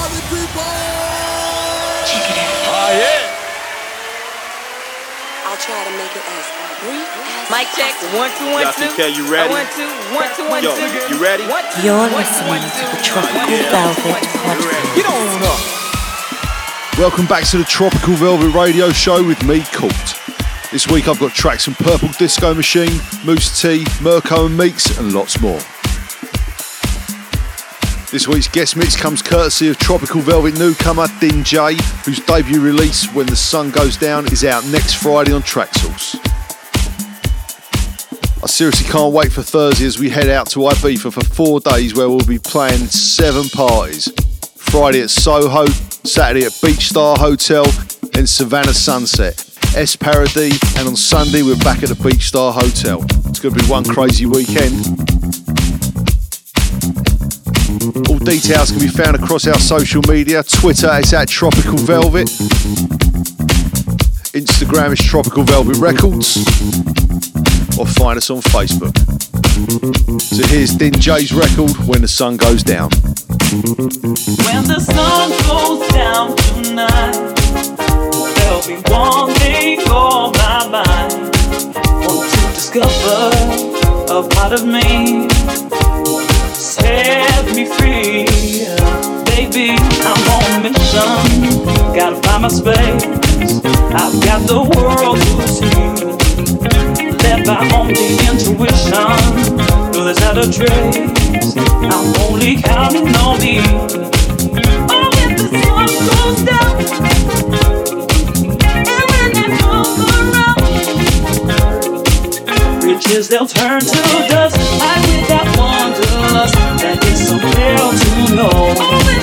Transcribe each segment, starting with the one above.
Party people! Check it out. Oh, yeah. I'll try to make it as brief as Mic check. possible. One, two, one, Y'all two. TK, you ready? One, two, one, two, one, Yo, two. You ready? You're listening to the Tropical one, two, Velvet one, two. Podcast. Get on up. Welcome back to the Tropical Velvet Radio Show with me, Colt. This week I've got tracks from Purple Disco Machine, Mousse T, Mirko and Meex, and lots more. This week's guest mix comes courtesy of Tropical Velvet newcomer Din J, whose debut release, When the Sun Goes Down, is out next Friday on Traxsource. I seriously can't wait for Thursday as we head out to Ibiza for four days where we'll be playing seven parties. Friday at Soho, Saturday at Beach Star Hotel and Savannah Sunset, Es Paradis, and on Sunday we're back at the Beach Star Hotel. It's going to be one crazy weekend. All details can be found across our social media. Twitter is at Tropical Velvet. Instagram is Tropical Velvet Records. Or find us on Facebook. So here's Din J's record, When the Sun Goes Down. When the sun goes down tonight, there'll be one thing on my mind. Want to discover a part of me, set me free. Baby, I'm on a mission. Gotta find my space. I've got the world to see. Led by only intuition. No, there's not a trace. I'm only counting on me. Around, they'll turn to dust. I with that wanderlust that is so real to know.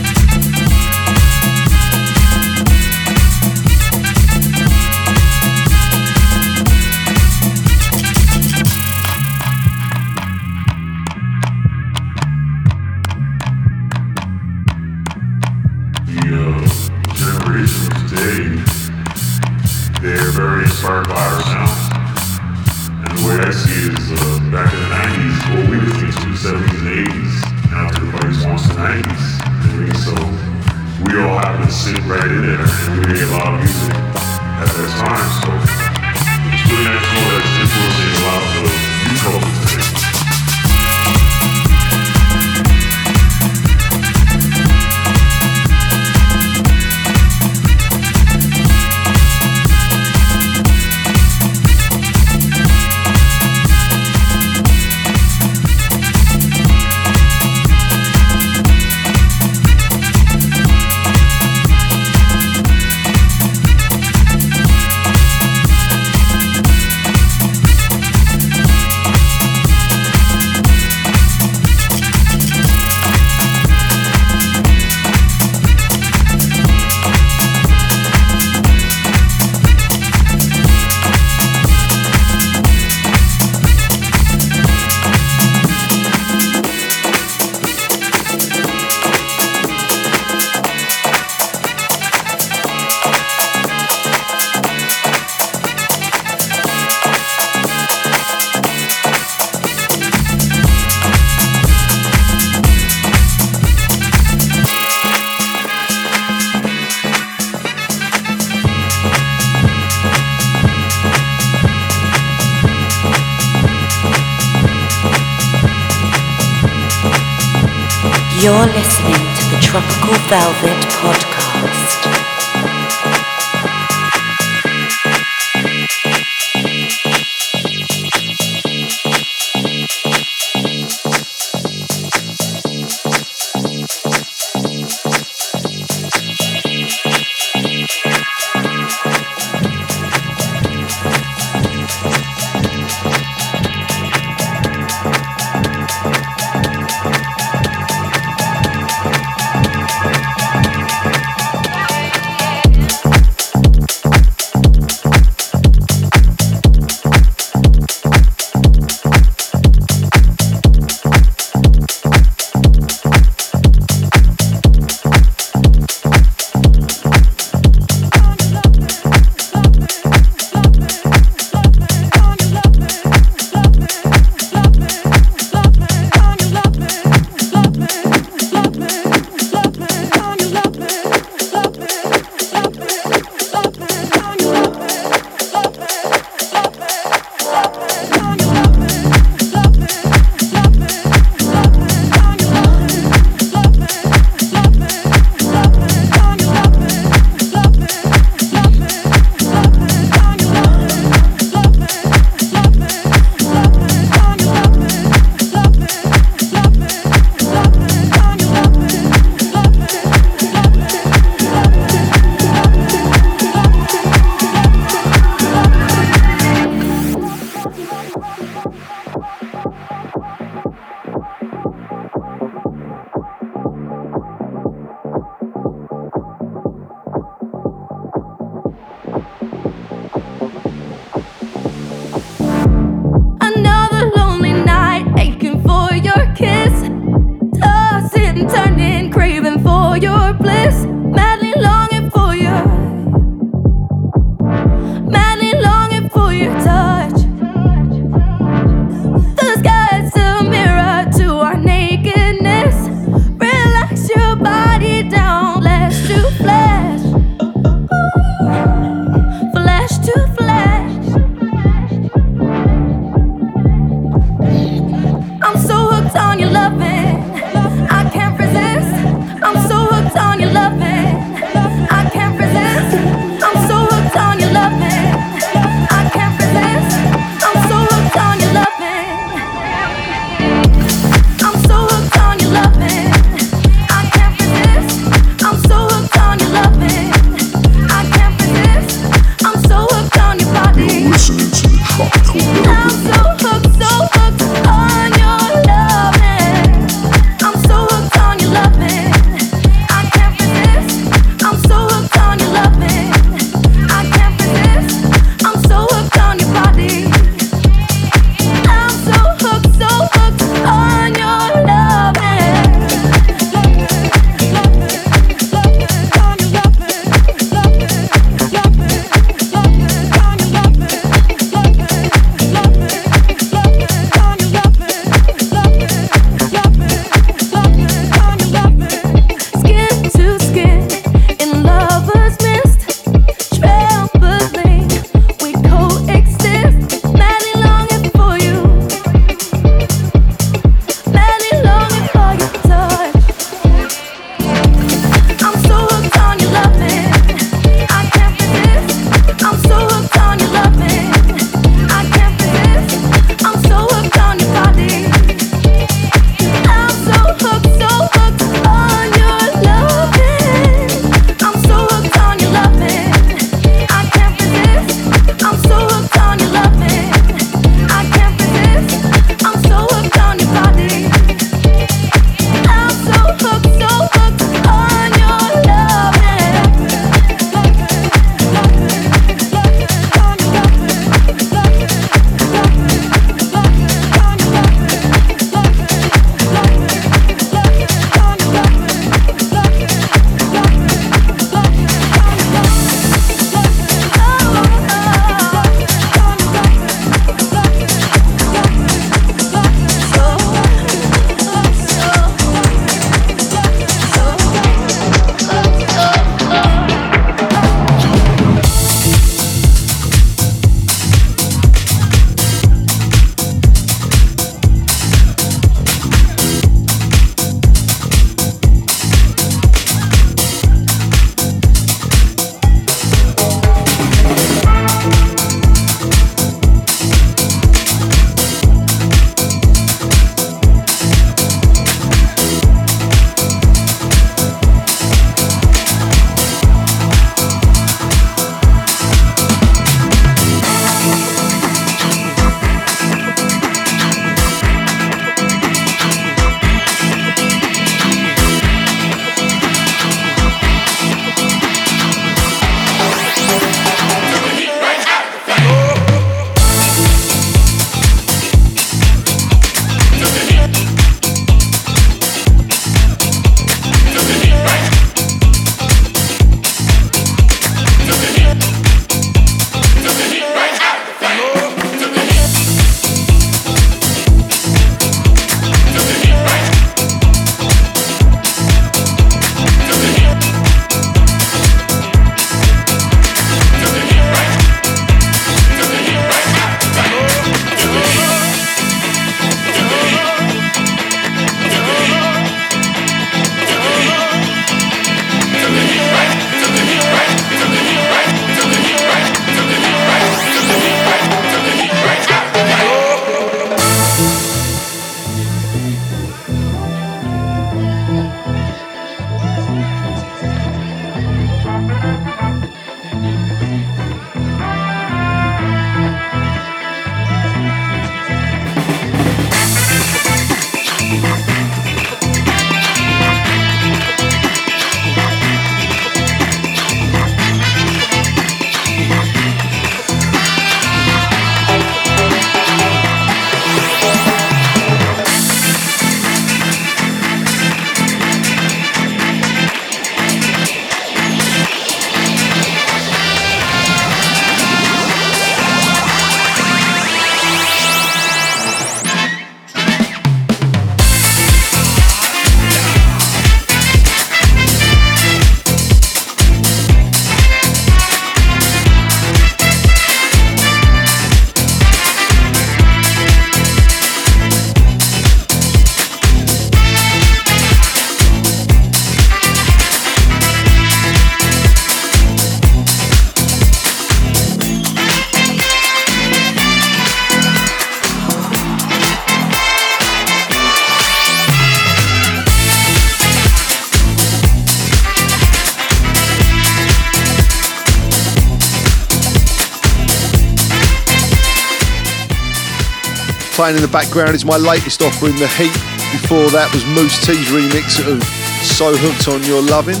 Playing in the background is my latest offering, The Heat. Before that was Mousse T's remix of So Hooked on Your Loving.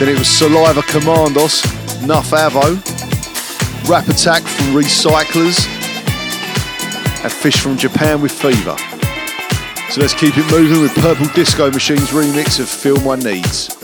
Then it was Saliva Commandos, Nuff Avo, Rap Attack from Recyclers, and Fish from Japan with Fever. So let's keep it moving with Purple Disco Machine's remix of Feel My Needs.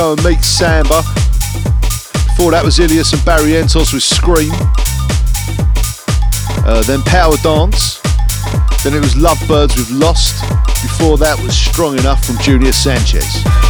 And Meet Samba. Before that was Ilias and Barry Entos with Scream. Uh, then Power Dance. Then it was Lovebirds with Lost. Before that was Strong Enough from Junior Sanchez.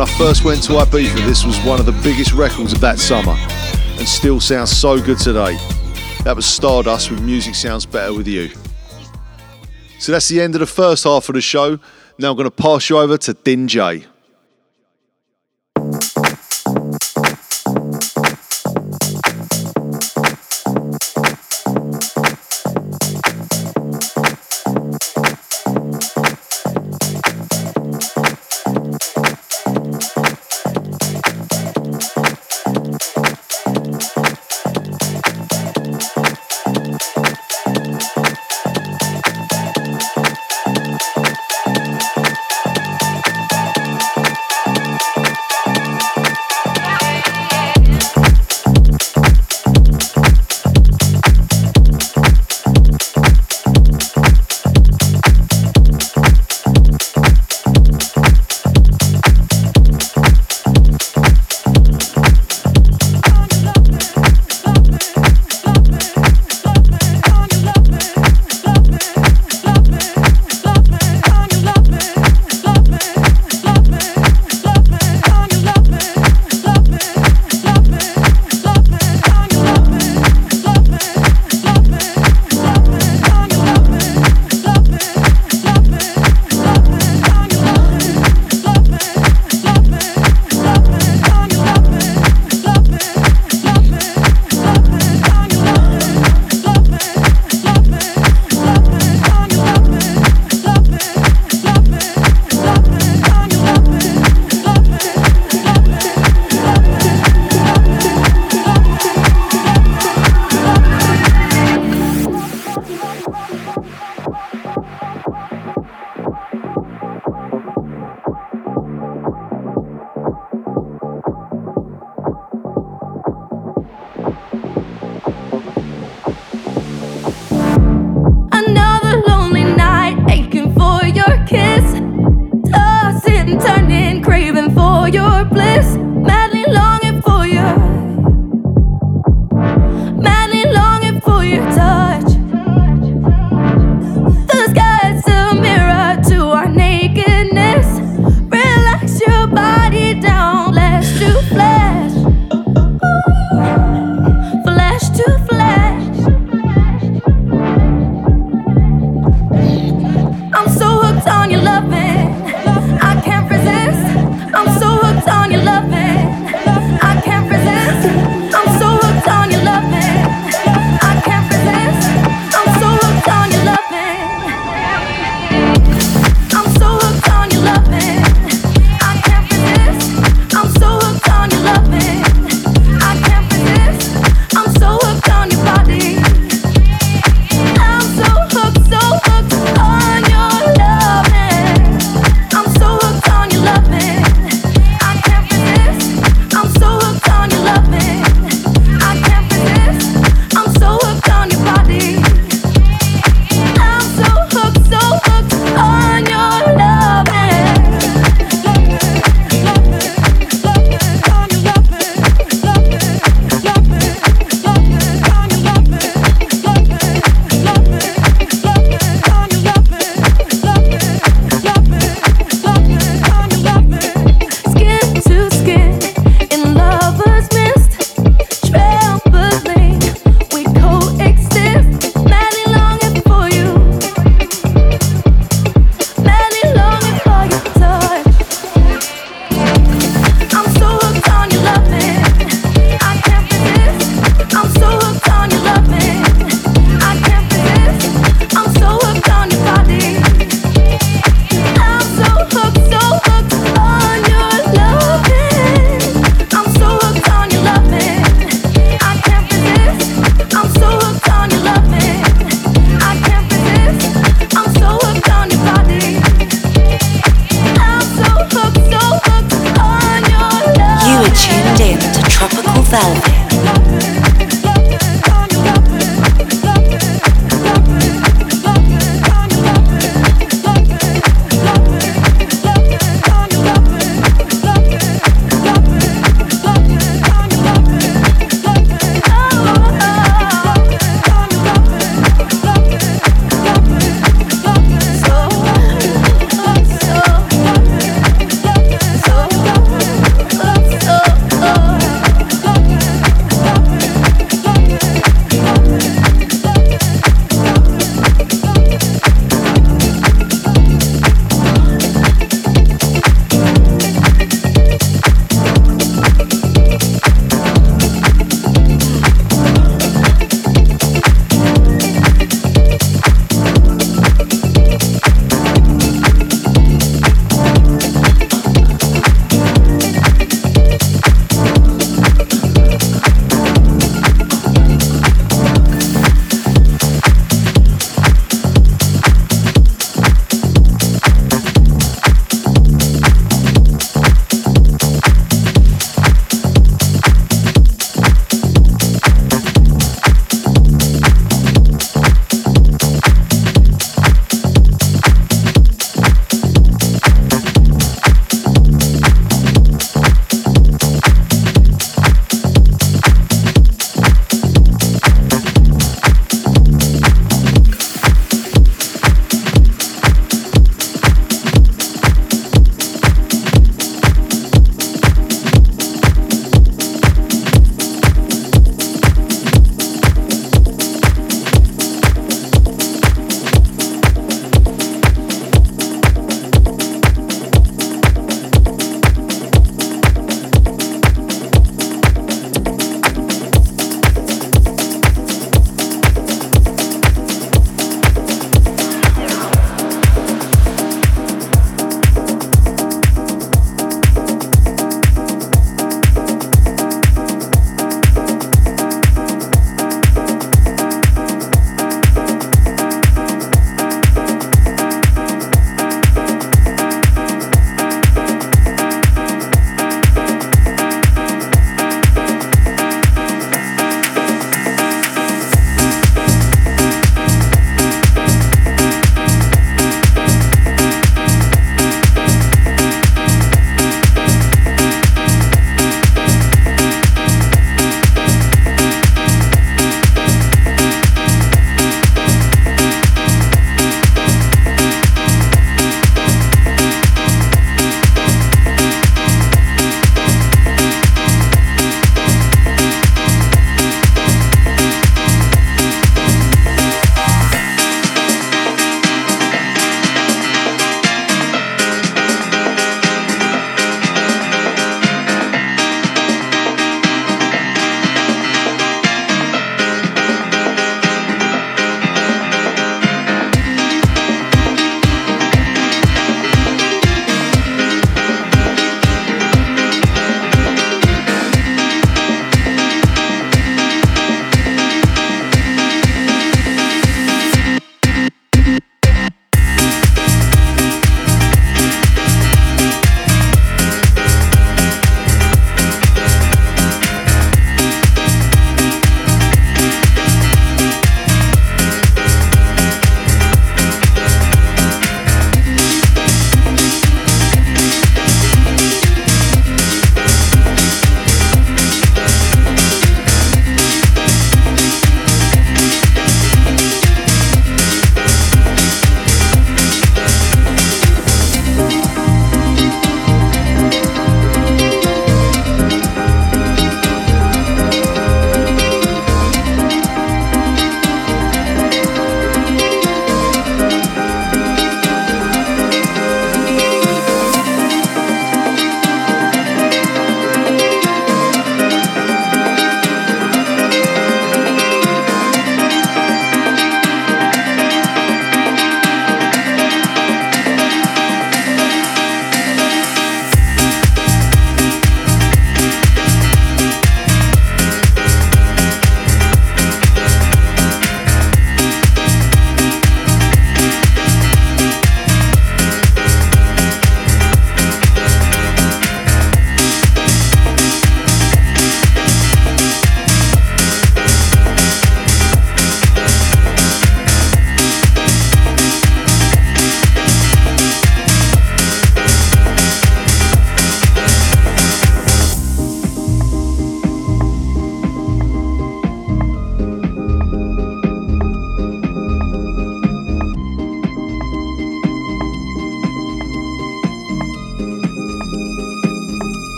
When I first went to Ibiza, this was one of the biggest records of that summer and still sounds so good today. That was Stardust with Music Sounds Better With You. So that's the end of the first half of the show. Now I'm going to pass you over to Din J.